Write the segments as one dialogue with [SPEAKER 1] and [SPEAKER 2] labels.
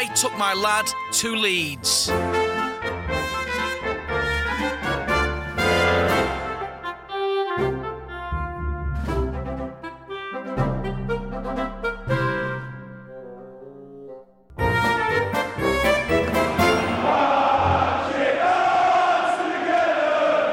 [SPEAKER 1] I took my lad to Leeds.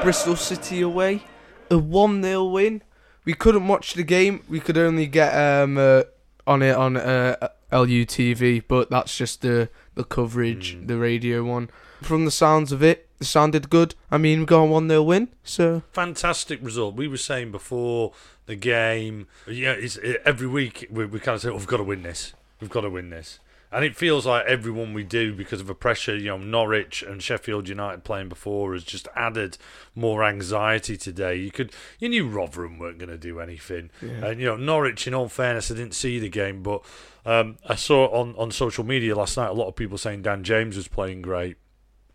[SPEAKER 2] Bristol City away, a 1 0 win. We couldn't watch the game, we could only get um, uh, on it on uh, LUTV, but that's just the, the coverage,
[SPEAKER 3] Mm.
[SPEAKER 2] the radio one. From the sounds of it, it sounded good. I mean, we got a 1 0 win, so
[SPEAKER 3] fantastic result. We were saying before the game, yeah, it's, it, every week we, we kind of say, oh, we've got to win this. We've got to win this. And it feels like everyone we do, because of the pressure, you know, Norwich and Sheffield United playing before has just added more anxiety today. You could, you knew Rotherham weren't going to do anything. And, you know, Norwich, in all fairness, I didn't see the game, but um, I saw on, on social media last night a lot of people saying Dan James was playing great.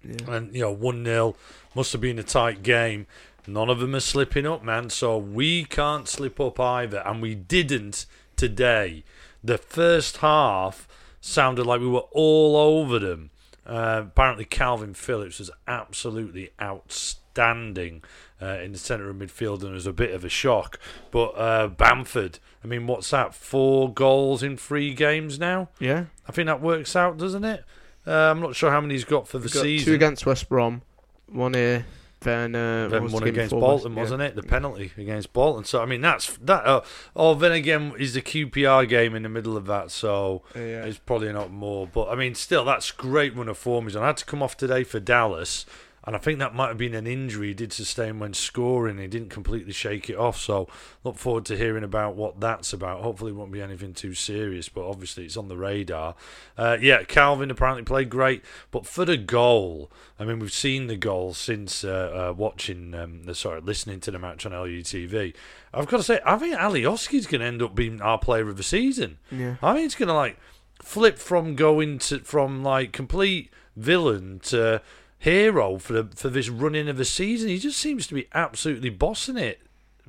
[SPEAKER 2] yeah.
[SPEAKER 3] And, you know, 1 0 must have been a tight game. None of them are slipping up, man. So we can't slip up either. And we didn't today. The first half sounded like we were all over them. Uh, apparently, Kalvin Phillips was absolutely outstanding uh, in the centre of midfield and it was a bit of a shock. But uh, Bamford, I mean, what's that? Four goals in three games now?
[SPEAKER 2] yeah.
[SPEAKER 3] I think that works out, doesn't it? Uh, I'm not sure how many he's got for the
[SPEAKER 2] got
[SPEAKER 3] season.
[SPEAKER 2] two against West Brom, one here, then, uh,
[SPEAKER 3] Then one against? Bolton,
[SPEAKER 2] Yeah.
[SPEAKER 3] wasn't it? The penalty against Bolton. So I mean, that's that. Uh, oh, then again, is the QPR game in the middle of that? So
[SPEAKER 2] Yeah.
[SPEAKER 3] it's probably not more. But I mean, still, that's great run of form. He's on. I had to come off today for Dallas, and I think that might have been an injury he did sustain when scoring. He didn't completely shake it off. So look forward to hearing about what that's about. Hopefully, it won't be anything too serious, but obviously, it's on the radar. Uh, yeah, Kalvin apparently played great, but for the goal, I mean, we've seen the goal since uh, uh, watching, um, the, sorry, listening to the match on LUTV. I've got to say, I think Alioski's going to end up being our player of the season.
[SPEAKER 2] Yeah.
[SPEAKER 3] I think it's going to like flip from going to from like complete villain to hero for the, for this running of the season. He just seems to be absolutely bossing it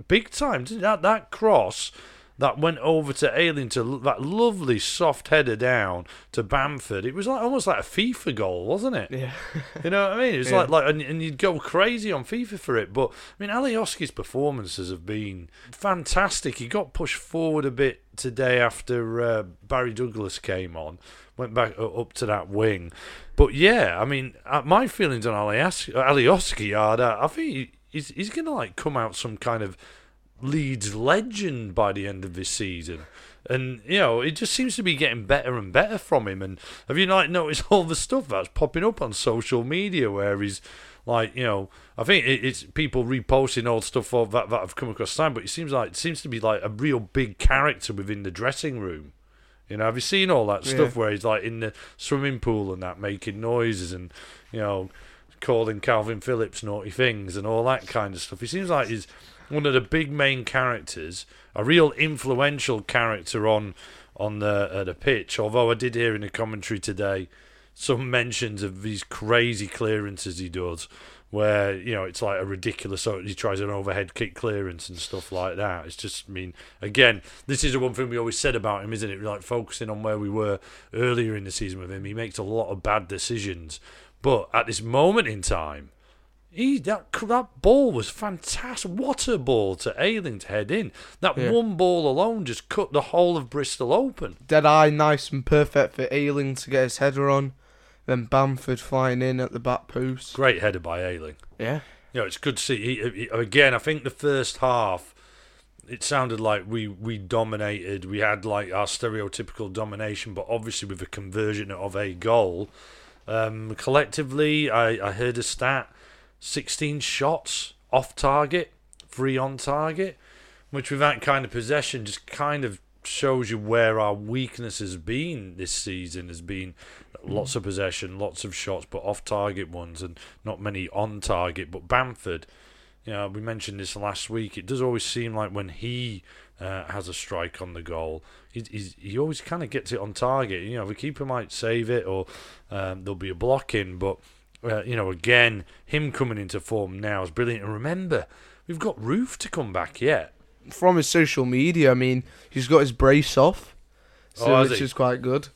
[SPEAKER 3] big time. Didn't that that cross that went over to Ayling to that lovely soft header down to Bamford? It was like almost like a FIFA goal, wasn't it?
[SPEAKER 2] Yeah.
[SPEAKER 3] You know what I mean? It was
[SPEAKER 2] Yeah.
[SPEAKER 3] like like and, and you'd go crazy on FIFA for it. But I mean, Alioski's performances have been fantastic. He got pushed forward a bit today after uh, Barry Douglas came on, went back uh, up to that wing. But yeah, I mean, uh, my feelings on Alios- Alioski are that I think he's he's going to like come out some kind of Leeds legend by the end of this season. And you know, it just seems to be getting better and better from him. And have you like noticed all the stuff that's popping up on social media where he's like, you know, I think it's people reposting old stuff that that have come across time, but it seems like it seems to be like a real big character within the dressing room. You know, have you seen all that stuff
[SPEAKER 2] Yeah.
[SPEAKER 3] where he's like in the swimming pool and that making noises and you know calling Kalvin Phillips naughty things and all that kind of stuff? He seems like he's one of the big main characters, a real influential character on on the uh, the pitch. Although I did hear in the commentary today some mentions of these crazy clearances he does, where you know it's like a ridiculous. So he tries an overhead kick clearance and stuff like that. It's just, I mean, again, this is the one thing we always said about him, isn't it? Like focusing on where we were earlier in the season with him, he makes a lot of bad decisions, but at this moment in time. He that that ball was fantastic. What a ball to Ayling to head in. That
[SPEAKER 2] Yeah.
[SPEAKER 3] one ball alone just cut the whole of Bristol open.
[SPEAKER 2] Dead eye, nice and perfect for Ayling to get his header on. Then Bamford flying in at the back post.
[SPEAKER 3] Great header by Ayling.
[SPEAKER 2] Yeah.
[SPEAKER 3] you know, it's good to see. He, he, again, I think the first half, it sounded like we we dominated. We had like our stereotypical domination, but obviously with a conversion of a goal. Um, collectively, I, I heard a stat: sixteen shots off target, three on target, which with that kind of possession just kind of shows you where our weakness has been this season. Has been lots of possession, lots of shots, but off target ones, and not many on target. But Bamford, you know, we mentioned this last week. It does always seem like when he uh, has a strike on the goal, he, he always kind of gets it on target. You know, the keeper might save it, or um, there'll be a block in. But uh, you know, again, him coming into form now is brilliant. And remember, we've got Roofe to come back yet.
[SPEAKER 2] From his social media, I mean, he's got his brace off, so
[SPEAKER 3] Oh,
[SPEAKER 2] which
[SPEAKER 3] he?
[SPEAKER 2] is quite good,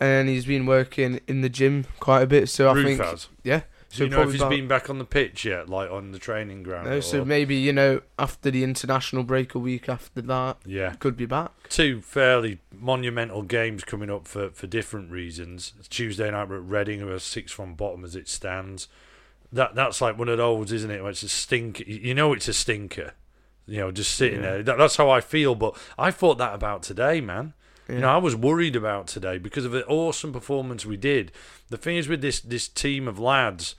[SPEAKER 2] and he's been working in the gym quite a bit. So I
[SPEAKER 3] Roofe
[SPEAKER 2] think,
[SPEAKER 3] has.
[SPEAKER 2] yeah.
[SPEAKER 3] Do
[SPEAKER 2] So
[SPEAKER 3] you know if he's
[SPEAKER 2] about-
[SPEAKER 3] been back on the pitch yet, like on the training ground?
[SPEAKER 2] no, so maybe you know after the international break, a week after that,
[SPEAKER 3] yeah.
[SPEAKER 2] could be back.
[SPEAKER 3] two fairly monumental games coming up for, for different reasons. Tuesday night we're at Reading, who are six from bottom as it stands. That that's like one of those, isn't it? Where it's a stink. You know, it's a stinker. You know, just sitting
[SPEAKER 2] Yeah.
[SPEAKER 3] there. That, that's how I feel. But I thought that about today, man. You know, I was worried about today because of the awesome performance we did. The thing is with this this team of lads,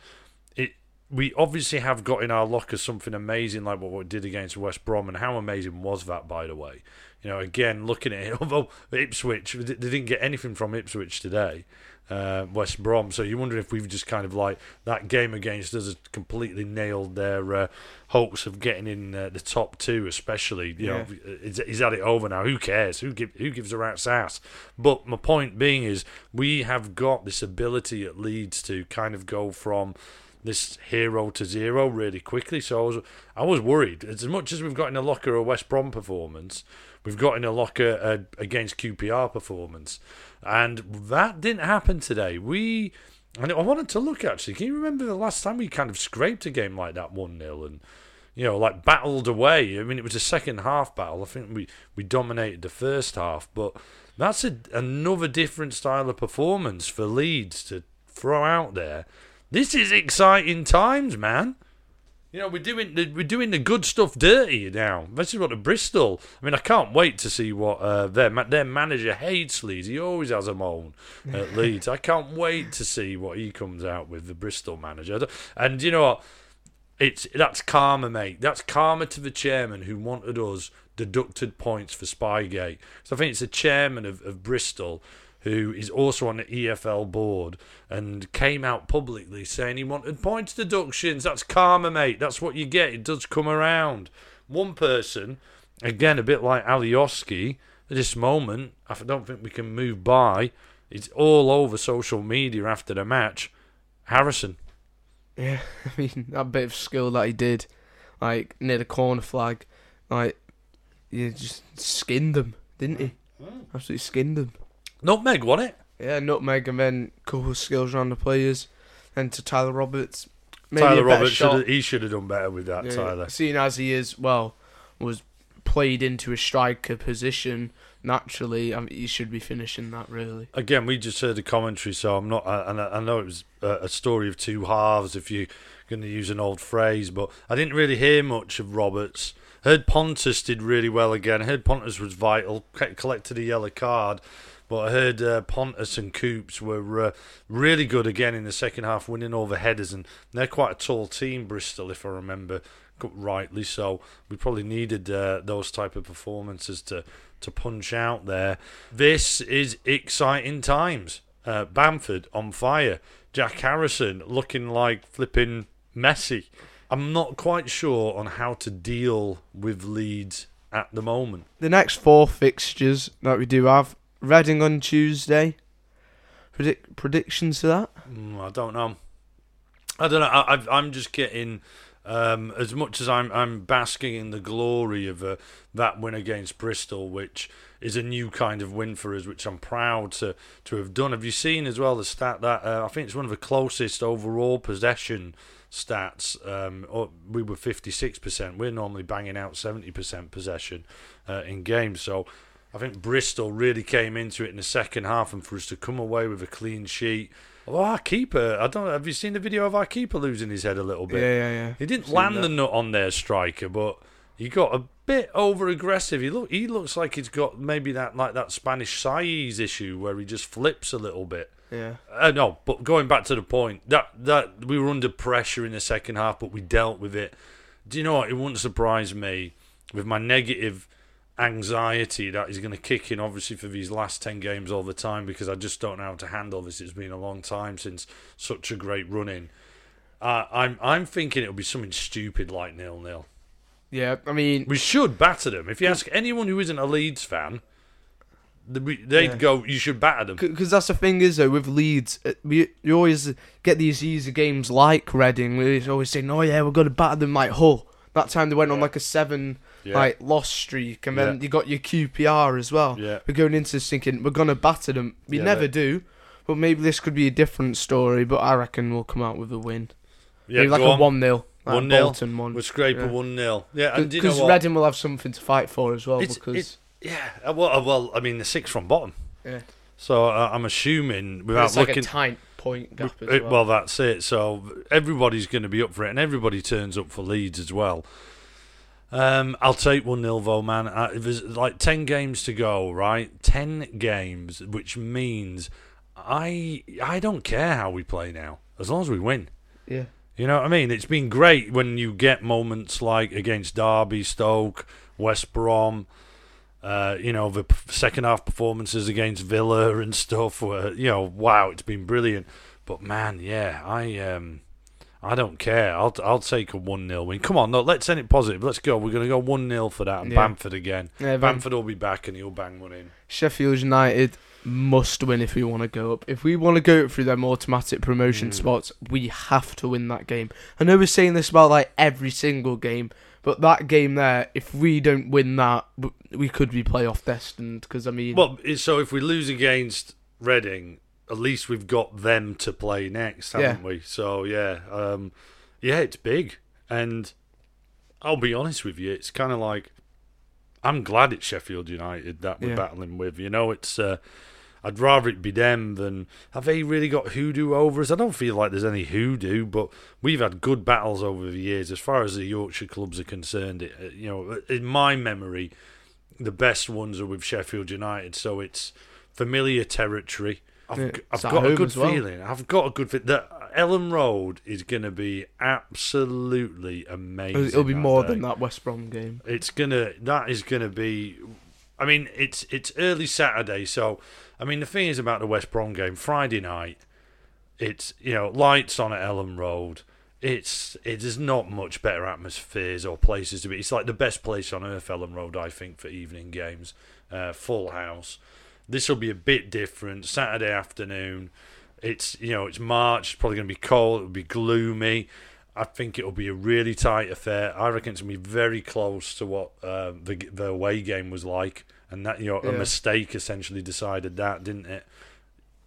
[SPEAKER 3] it we obviously have got in our locker something amazing like what we did against West Brom, and how amazing was that, by the way? You know, again looking at it, although Ipswich they they didn't get anything from Ipswich today, uh, West Brom. So you wonder if we've just kind of like that game against us has completely nailed their uh, hopes of getting in uh, the top two, especially. You know, he's, he's had it over now. Who cares? Who give, who gives a rat's ass? But my point being is, we have got this ability at Leeds to kind of go from this hero to zero really quickly. So I was I was worried. As much as we've got in a locker a West Brom performance, we've got in a locker a, against QPR performance, and that didn't happen today. We and I wanted to look actually. Can you remember the last time we kind of scraped a game like that one 0 and you know like battled away? I mean, it was a second half battle. I think we we dominated the first half, but that's a, another different style of performance for Leeds to throw out there. This is exciting times, man. You know, we're doing the, we're doing the good stuff dirty now. This is what the Bristol. I mean, I can't wait to see what uh, their their manager hates Leeds. He always has a moan at Leeds. I can't wait to see what he comes out with the Bristol manager. And you know what? It's that's karma, mate. That's karma to the chairman who wanted us deducted points for Spygate. So I think it's the chairman of, of Bristol who is also on the EFL board and came out publicly saying he wanted points deductions. That's karma, mate. That's what you get. It does come around. One person, again, a bit like Alioski, at this moment, I don't think we can move by. It's all over social media after the match. Harrison.
[SPEAKER 2] Yeah, I mean that bit of skill that he did, like near the corner flag, like you just skinned them, didn't he? Hmm. Absolutely skinned them.
[SPEAKER 3] Nutmeg, wasn't it?
[SPEAKER 2] Yeah, nutmeg and then couple of skills around the players, and to Tyler Roberts. Maybe
[SPEAKER 3] Tyler Roberts, should he should have done better with that,
[SPEAKER 2] Yeah,
[SPEAKER 3] Tyler.
[SPEAKER 2] Seeing as he is, well, was played into a striker position naturally, I mean, he should be finishing that really.
[SPEAKER 3] Again, we just heard the commentary, so I'm not. And I I know it was a, story of two halves, if you're going to use an old phrase, but I didn't really hear much of Roberts. Heard Pontus did really well again. Heard Pontus was vital, collected a yellow card, but I heard uh, Pontus and Coops were uh, really good again in the second half, winning over headers, and they're quite a tall team, Bristol, if I remember rightly. So we probably needed uh, those type of performances to to punch out there. This is exciting times. Uh, Bamford on fire. Jack Harrison looking like flipping Messi. I'm not quite sure on how to deal with Leeds at the moment.
[SPEAKER 2] The next four fixtures that we do have: Reading on Tuesday. Predict predictions for that?
[SPEAKER 3] Mm, I don't know. I don't know. I, I'm just getting um, as much as I'm I'm basking in the glory of uh, that win against Bristol, which is a new kind of win for us, which I'm proud to to have done. Have you seen as well the stat that uh, I think it's one of the closest overall possession stats? Um, we were 56%. We're normally banging out 70% possession uh, in games, so. I think Bristol really came into it in the second half, and for us to come away with a clean sheet. Although our keeper, I don't have you seen the video of our keeper losing his head a little bit?
[SPEAKER 2] Yeah, yeah, yeah.
[SPEAKER 3] He didn't land
[SPEAKER 2] that.
[SPEAKER 3] the nut on their striker, but he got a bit over aggressive. He look he looks like he's got maybe that like that Spanish size issue where he just flips a little bit.
[SPEAKER 2] Yeah.
[SPEAKER 3] Uh, no, but going back to the point that that we were under pressure in the second half, but we dealt with it. Do you know what? It wouldn't surprise me with my negative anxiety that is going to kick in, obviously for these last ten games all the time because I just don't know how to handle this. It's been a long time since such a great run in. Uh, I'm I'm thinking it'll be something stupid like nil nil.
[SPEAKER 2] Yeah, I mean,
[SPEAKER 3] We should batter them. If you ask anyone who isn't a Leeds fan, they'd
[SPEAKER 2] Yeah.
[SPEAKER 3] go, "You should batter them."
[SPEAKER 2] because that's the thing is though with Leeds, uh, we you always get these easy games like Reading. We always saying, "Oh yeah, we're gonna batter them like Hull." That time they went on like a seven
[SPEAKER 3] Yeah.
[SPEAKER 2] like loss streak, and then
[SPEAKER 3] Yeah.
[SPEAKER 2] you got your QPR as well.
[SPEAKER 3] Yeah.
[SPEAKER 2] We're going into this thinking we're gonna batter them. We never do, but maybe this could be a different story. But I reckon we'll come out with a win.
[SPEAKER 3] Yeah,
[SPEAKER 2] maybe like a one 0 like
[SPEAKER 3] 1-0.
[SPEAKER 2] Bolton one.
[SPEAKER 3] We'll scrape a 1 0. Yeah, and do you know
[SPEAKER 2] Because? Reading will have something to fight for as well.
[SPEAKER 3] It's-
[SPEAKER 2] because
[SPEAKER 3] it's- yeah, well, uh, well, I mean, the six from bottom.
[SPEAKER 2] Yeah.
[SPEAKER 3] So uh, I'm assuming without
[SPEAKER 2] it's like
[SPEAKER 3] looking.
[SPEAKER 2] a tight point gap as well.
[SPEAKER 3] well, that's it. So everybody's going to be up for it, and everybody turns up for Leeds as well. Um, I'll take one 0 though, man. Uh, there's like ten games to go, right? Ten games, which means I I don't care how we play now, as long as we win.
[SPEAKER 2] yeah.
[SPEAKER 3] You know what I mean? It's been great when you get moments like against Derby, Stoke, West Brom. Uh, you know the second half performances against Villa and stuff. were you know, wow, it's been brilliant. But man, yeah, I um, I don't care. I'll I'll take a one 0 win. Come on, no, let's end it positive. Let's go. We're gonna go one 0 for that. And
[SPEAKER 2] Yeah.
[SPEAKER 3] Bamford again.
[SPEAKER 2] Yeah, Van-
[SPEAKER 3] Bamford will be back and he'll bang one in.
[SPEAKER 2] Sheffield United must win if we want to go up. If we want to go up through them automatic promotion
[SPEAKER 3] Mm.
[SPEAKER 2] spots, we have to win that game. I know we're saying this about like every single game, but that game there, if we don't win that, we could be playoff destined. Because I mean,
[SPEAKER 3] Well, so if we lose against Reading, at least we've got them to play next, haven't we? So yeah, um, yeah, it's big, and I'll be honest with you, it's kind of like I'm glad it's Sheffield United that we're
[SPEAKER 2] Yeah.
[SPEAKER 3] battling with. You know, it's uh, I'd rather it be them than have they really got hoodoo over us? I don't feel like there's any hoodoo, but we've had good battles over the years as far as the Yorkshire clubs are concerned. It, uh, you know, in my memory, the best ones are with Sheffield United, so it's familiar territory. I've,
[SPEAKER 2] Yeah,
[SPEAKER 3] g-
[SPEAKER 2] it's
[SPEAKER 3] I've got a good
[SPEAKER 2] well.
[SPEAKER 3] feeling. I've got a good feeling that Elland Road is going to be absolutely amazing.
[SPEAKER 2] it'll be more
[SPEAKER 3] day.
[SPEAKER 2] than that West Brom game.
[SPEAKER 3] It's gonna. That is gonna be. I mean, it's it's early Saturday, so I mean the thing is about the West Brom game Friday night. It's you know lights on at Elland Road. It's it is not much better atmospheres or places to be. It's like the best place on earth, Elland Road, I think, for evening games. Uh, full house. This will be a bit different. Saturday afternoon. It's you know it's March. It's probably going to be cold. It'll be gloomy. I think it'll be a really tight affair. I reckon it's going to be very close to what uh, the the away game was like, and that you know a mistake essentially decided that, didn't it?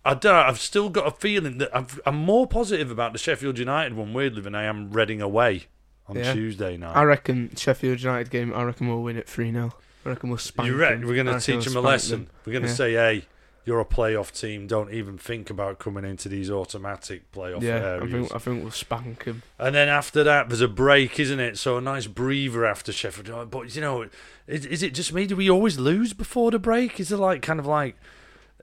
[SPEAKER 3] I don't. Know, I've still got a feeling that I've, I'm more positive about the Sheffield United one weirdly than I am Reading away on
[SPEAKER 2] Yeah.
[SPEAKER 3] Tuesday night.
[SPEAKER 2] I reckon Sheffield United game. I reckon we'll win it three 0 I reckon we'll spank.
[SPEAKER 3] you reckon
[SPEAKER 2] them.
[SPEAKER 3] we're going to teach
[SPEAKER 2] we'll
[SPEAKER 3] them a lesson?
[SPEAKER 2] them.
[SPEAKER 3] We're going to
[SPEAKER 2] Yeah.
[SPEAKER 3] say, hey, you're a playoff team. Don't even think about coming into these automatic playoff
[SPEAKER 2] Yeah, I
[SPEAKER 3] areas.
[SPEAKER 2] think I think we'll spank them.
[SPEAKER 3] And then after that, there's a break, isn't it? So a nice breather after Sheffield. But you know, is, is it just me? Do we always lose before the break? Is it like kind of like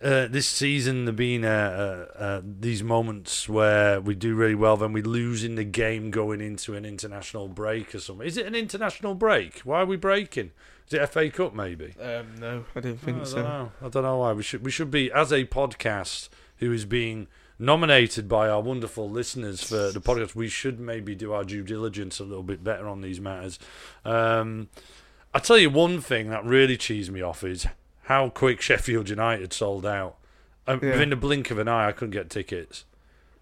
[SPEAKER 3] uh, this season there being uh, uh, uh, these moments where we do really well, then we lose in the game going into an international break or something? Is it an international break? Why are we breaking? Is it FA Cup maybe?
[SPEAKER 2] Um, no, I don't think
[SPEAKER 3] I
[SPEAKER 2] so.
[SPEAKER 3] don't. I don't know why we should we should be as a podcast who is being nominated by our wonderful listeners for the podcast. We should maybe do our due diligence a little bit better on these matters. Um, I tell you one thing that really cheesed me off is how quick Sheffield United sold out. Um,
[SPEAKER 2] Yeah.
[SPEAKER 3] Within the blink of an eye, I couldn't get tickets.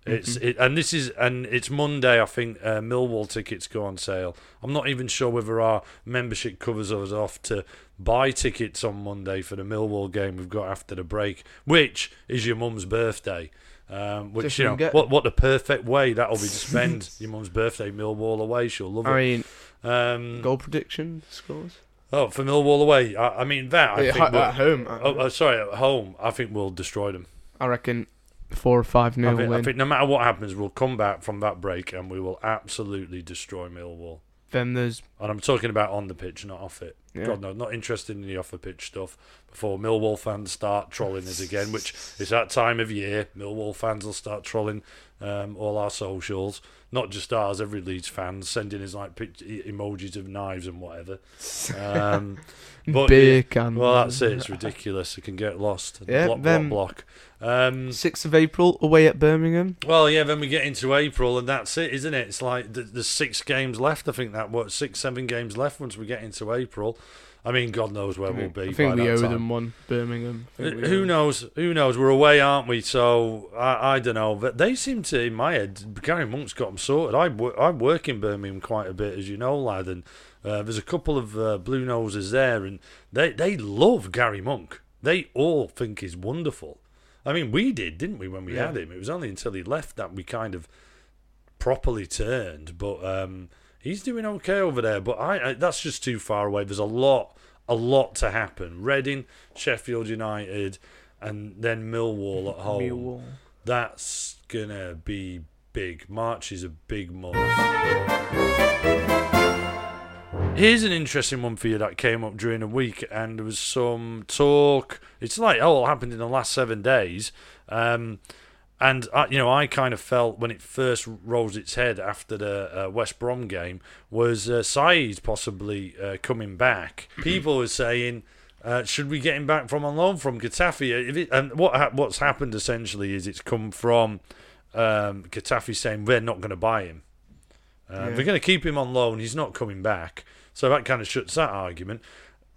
[SPEAKER 3] It's
[SPEAKER 2] Mm-hmm.
[SPEAKER 3] it, and this is and it's Monday. I think uh, Millwall tickets go on sale. I'm not even sure whether our membership covers us off to buy tickets on Monday for the Millwall game we've got after the break, which is your mum's birthday. Um, which you know
[SPEAKER 2] forget-
[SPEAKER 3] what what the perfect way that'll be to spend your mum's birthday Millwall away. She'll love
[SPEAKER 2] I
[SPEAKER 3] it.
[SPEAKER 2] mean,
[SPEAKER 3] Um,
[SPEAKER 2] goal prediction scores.
[SPEAKER 3] Oh, for Millwall away. I, I mean that. I think
[SPEAKER 2] at
[SPEAKER 3] we'll-
[SPEAKER 2] at home,
[SPEAKER 3] oh, oh, sorry, at home. I think we'll destroy them.
[SPEAKER 2] I reckon four or five
[SPEAKER 3] I
[SPEAKER 2] nil
[SPEAKER 3] think, I think no matter what happens, we'll come back from that break and we will absolutely destroy Millwall.
[SPEAKER 2] then there's
[SPEAKER 3] And I'm talking about on the pitch, not off it.
[SPEAKER 2] Yeah.
[SPEAKER 3] God no, not interested in the off the pitch stuff. Before Millwall fans start trolling us again, which is that time of year. Millwall fans will start trolling um, all our socials, not just ours. Every Leeds fan sending us like pic- emojis of knives and whatever. Um, but
[SPEAKER 2] beer
[SPEAKER 3] yeah,
[SPEAKER 2] can.
[SPEAKER 3] well, that's it. It's ridiculous. It can get lost.
[SPEAKER 2] Yeah,
[SPEAKER 3] block,
[SPEAKER 2] then-
[SPEAKER 3] block, block. Um,
[SPEAKER 2] Sixth of April away at Birmingham.
[SPEAKER 3] well, yeah, then we get into April, and that's it, isn't it? It's like th- there's six games left. I think that what six, seven games left once we get into April. I mean, God knows where we'll be.
[SPEAKER 2] I think we owe
[SPEAKER 3] time.
[SPEAKER 2] them one. Birmingham. I think we owe
[SPEAKER 3] Who knows? Who knows? We're away, aren't we? So I, I don't know. But they seem to, in my head, Gary Monk's got them sorted. I, I work in Birmingham quite a bit, as you know, lad, and Uh, there's a couple of uh, blue noses there, and they they love Gary Monk. They all think he's wonderful. I mean, we did, didn't we, when we
[SPEAKER 2] Yeah.
[SPEAKER 3] had him? It was only until he left that we kind of properly turned. But um, he's doing okay over there. But I, I that's just too far away. There's a lot, a lot to happen. Reading, Sheffield United, and then Millwall at home.
[SPEAKER 2] Millwall.
[SPEAKER 3] That's gonna be big. March is a big month. Here's an interesting one for you that came up during the week, and there was some talk. It's like, oh, it happened in the last seven days. Um, and, I, you know, I kind of felt when it first rose its head after the uh, West Brom game was uh, Saiz possibly uh, coming back. People were saying, uh, should we get him back from on loan from Getafe? If it, and what ha- what's happened essentially is it's come from um, Getafe saying we're not going to buy him. Uh,
[SPEAKER 2] Yeah.
[SPEAKER 3] They're going to keep him on loan. He's not coming back. So that kind of shuts that argument.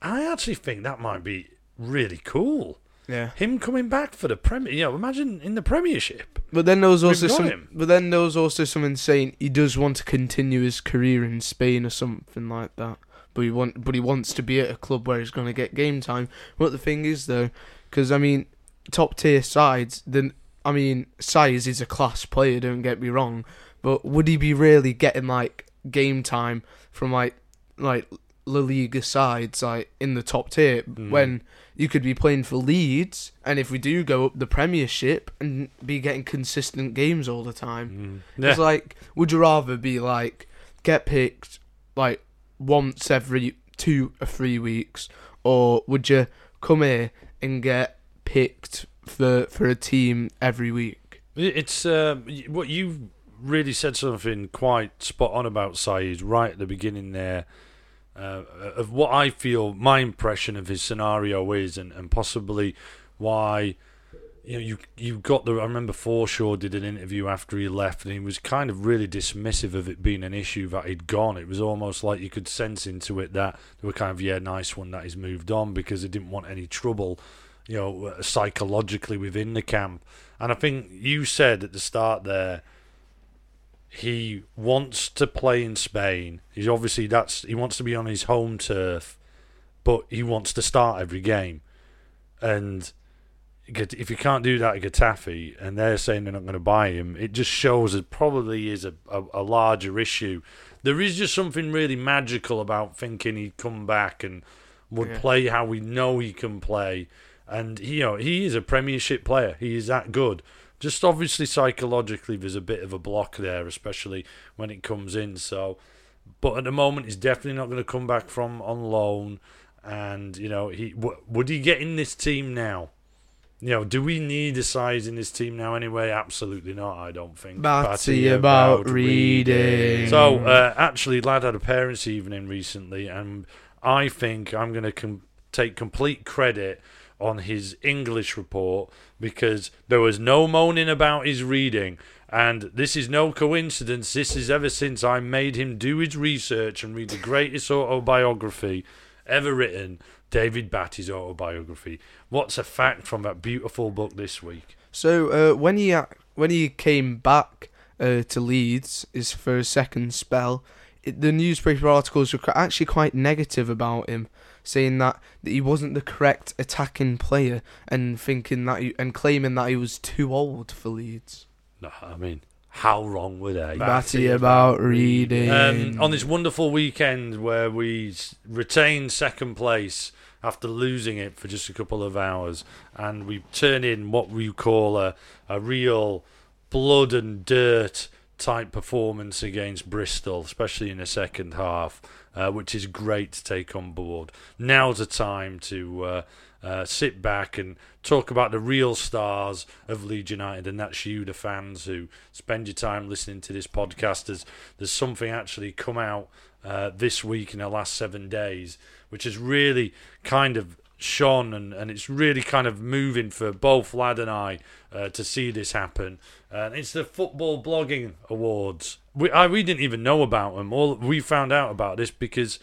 [SPEAKER 3] I actually think that might be really cool.
[SPEAKER 2] Yeah.
[SPEAKER 3] Him coming back for the Premier. You know, imagine in the Premiership.
[SPEAKER 2] But then there was also some.
[SPEAKER 3] him.
[SPEAKER 2] But then there was also someone saying he does want to continue his career in Spain or something like that. But he want, but he wants to be at a club where he's going to get game time. But the thing is though, because I mean, top tier sides. Then I mean, Saiz is a class player. Don't get me wrong. But would he be really getting like game time from like like La Liga sides like in the top tier
[SPEAKER 3] Mm.
[SPEAKER 2] when you could be playing for Leeds and if we do go up the Premiership and be getting consistent games all the time.
[SPEAKER 3] Yeah.
[SPEAKER 2] It's like would you rather be like get picked like once every two or three weeks or would you come here and get picked for for a team every week?
[SPEAKER 3] It's uh, what you really said something quite spot on about Saiz right at the beginning there. Uh, of what I feel my impression of his scenario is, and, and possibly why you know you you got the. I remember Forshaw did an interview after he left, and he was kind of really dismissive of it being an issue that he'd gone. It was almost like you could sense into it that they were kind of yeah, nice one that he's moved on because he didn't want any trouble, you know, psychologically within the camp. And I think you said at the start there, he wants to play in Spain. He's obviously that's he wants to be on his home turf, but he wants to start every game. And if you can't do that at Getafe, and they're saying they're not going to buy him, it just shows it probably is a, a, a larger issue. There is just something really magical about thinking he'd come back and would
[SPEAKER 2] Yeah.
[SPEAKER 3] play how we know he can play. And you know he is a Premiership player. He is that good. Just obviously psychologically, there's a bit of a block there, especially when it comes in. So, but at the moment, he's definitely not going to come back from on loan. And you know, he w- would he get in this team now? You know, do we need a Saiz in this team now anyway? Absolutely not. I don't think.
[SPEAKER 2] Batty about reading.
[SPEAKER 3] So, uh, actually, lad had a parents' evening recently, and I think I'm going to com- take complete credit on his English report because there was no moaning about his reading. And this is no coincidence. This is ever since I made him do his research and read the greatest autobiography ever written, David Batty's autobiography. What's a fact from that beautiful book this week?
[SPEAKER 2] So uh, when he when he came back uh, to Leeds, his for his second spell, it, the newspaper articles were actually quite negative about him, saying that, that he wasn't the correct attacking player and thinking that he, and claiming that he was too old for Leeds.
[SPEAKER 3] No, I mean, how wrong were they?
[SPEAKER 2] Batty about reading.
[SPEAKER 3] Um, on this wonderful weekend where we s- retained second place after losing it for just a couple of hours, and we turn in what we call a, a real blood and dirt type performance against Bristol, especially in the second half, uh, which is great to take on board. Now's the time to uh, uh, sit back and talk about the real stars of Leeds United, and that's you, the fans who spend your time listening to this podcast. There's, there's something actually come out uh, this week in the last seven days, which has really kind of shone and, and it's really kind of moving for both Lad and I uh, to see this happen. And it's the Football Blogging Awards. We, I, we didn't even know about them. All we found out about this because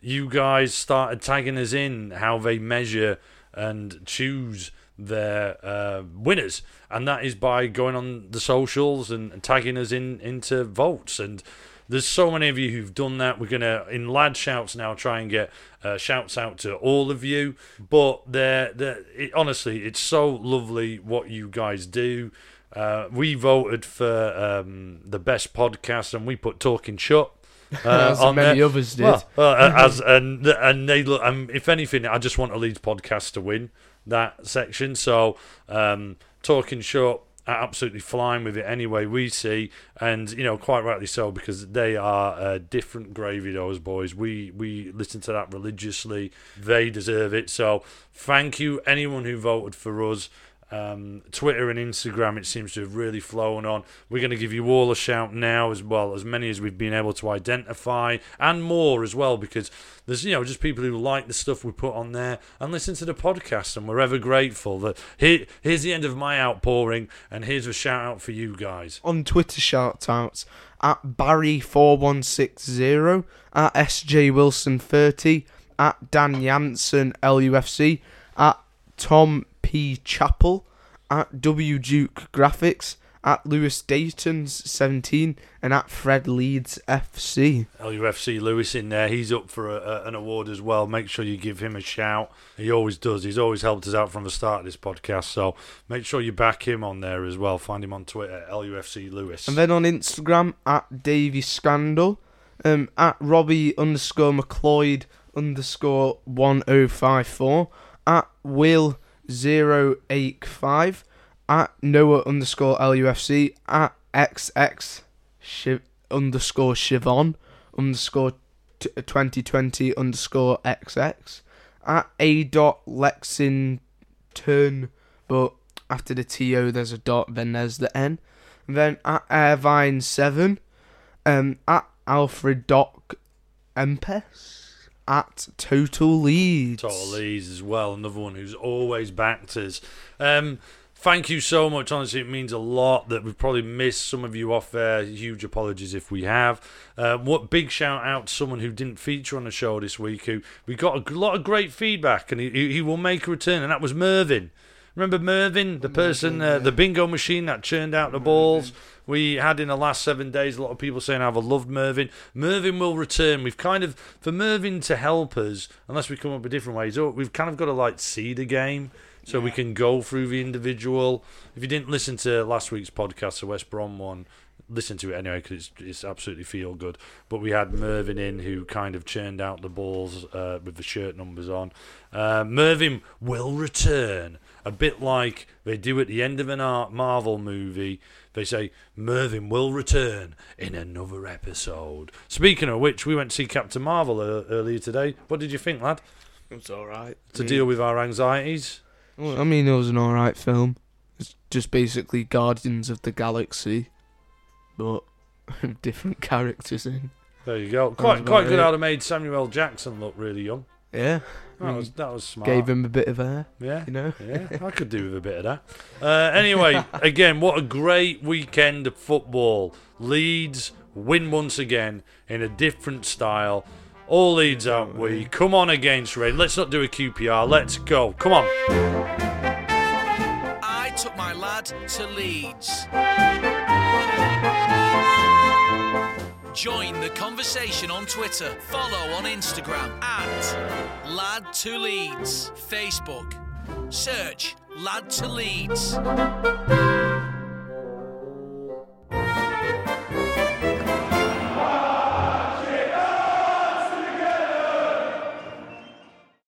[SPEAKER 3] you guys started tagging us in how they measure and choose their uh, winners, and that is by going on the socials and, and tagging us in into votes. And there's so many of you who've done that. We're gonna in lad shouts now try and get uh, shouts out to all of you. But they're, they're it, honestly, it's so lovely what you guys do. Uh, we voted for um, the best podcast, and we put Talking Shut. Uh,
[SPEAKER 2] As
[SPEAKER 3] on
[SPEAKER 2] many
[SPEAKER 3] there.
[SPEAKER 2] others did.
[SPEAKER 3] Well, uh, as and and they look. Um, if anything, I just want a Leeds podcast to win that section. So, um, talking short, absolutely flying with it anyway. We see, and you know, quite rightly so, because they are uh, different gravy. Those boys. We we listen to that religiously. They deserve it. So, thank you anyone who voted for us. Um, Twitter and Instagram, it seems to have really flown on. We're going to give you all a shout now, as well as many as we've been able to identify, and more as well, because there's you know just people who like the stuff we put on there and listen to the podcast, and we're ever grateful. That here, here's the end of my outpouring, and here's a shout out for you guys.
[SPEAKER 2] on Twitter shout outs at Barry4160, at SJ Wilson30, at Dan Jansen LUFC, at Tom P. Chappell, at W Duke Graphics, at Lewis Dayton's 17, and at Fred Leeds FC.
[SPEAKER 3] LUFC Lewis in there. He's up for a, a, an award as well. Make sure you give him a shout. He always does. He's always helped us out from the start of this podcast. So make sure you back him on there as well. Find him on Twitter, LUFC Lewis.
[SPEAKER 2] And then on Instagram at Davy Scandal, um, at Robbie underscore McLeod underscore 1054, at Will 085, at Noah underscore LUFC, at XX underscore Shivon underscore t- 2020 underscore XX, at A dot Lexington, but after the TO there's a dot, then there's the N. Then at Airvine7, um, at Alfred Doc Empes, at Total Leeds.
[SPEAKER 3] Total Leeds as well, another one who's always backed us. Um, thank you so much. Honestly, it means a lot that we've probably missed some of you off there. Huge apologies if we have. Uh, what big shout out to someone who didn't feature on the show this week. Who we got a lot of great feedback, and he, he will make a return, and that was Mervyn. Remember Mervyn, the person, uh, the bingo machine that churned out the balls we had in the last seven days. A lot of people saying I've loved Mervyn. Mervyn will return. We've kind of for Mervyn to help us, unless we come up with different ways. We've kind of got to like see the game so we can go through the individual. If you didn't listen to last week's podcast, the West Brom one, listen to it anyway because it's, it's absolutely feel good. But we had Mervyn in who kind of churned out the balls uh, with the shirt numbers on. Uh, Mervyn will return a bit like they do at the end of an art Marvel movie. They say Mervyn will return in another episode. Speaking of which, we went to see Captain Marvel uh, earlier today. What did you think, lad?
[SPEAKER 2] It's alright.
[SPEAKER 3] To deal with our anxieties.
[SPEAKER 2] I mean, it was an alright film. It's just basically Guardians of the Galaxy, but different characters in.
[SPEAKER 3] There you go. Quite
[SPEAKER 2] about
[SPEAKER 3] quite good
[SPEAKER 2] it.
[SPEAKER 3] how they made Samuel Jackson look really young.
[SPEAKER 2] Yeah.
[SPEAKER 3] That was that was smart.
[SPEAKER 2] Gave him a bit of hair,
[SPEAKER 3] yeah.
[SPEAKER 2] you know?
[SPEAKER 3] Yeah, I could do with a bit of that. Uh, anyway, again, what a great weekend of football. Leeds win once again in a different style. All Leeds, aren't we? Come on against Red. Let's not do a QPR. Let's go. Come on.
[SPEAKER 1] I took my lad to Leeds. Join the conversation on Twitter. Follow on Instagram at Lad to Leeds. Facebook. Search Lad to Leeds.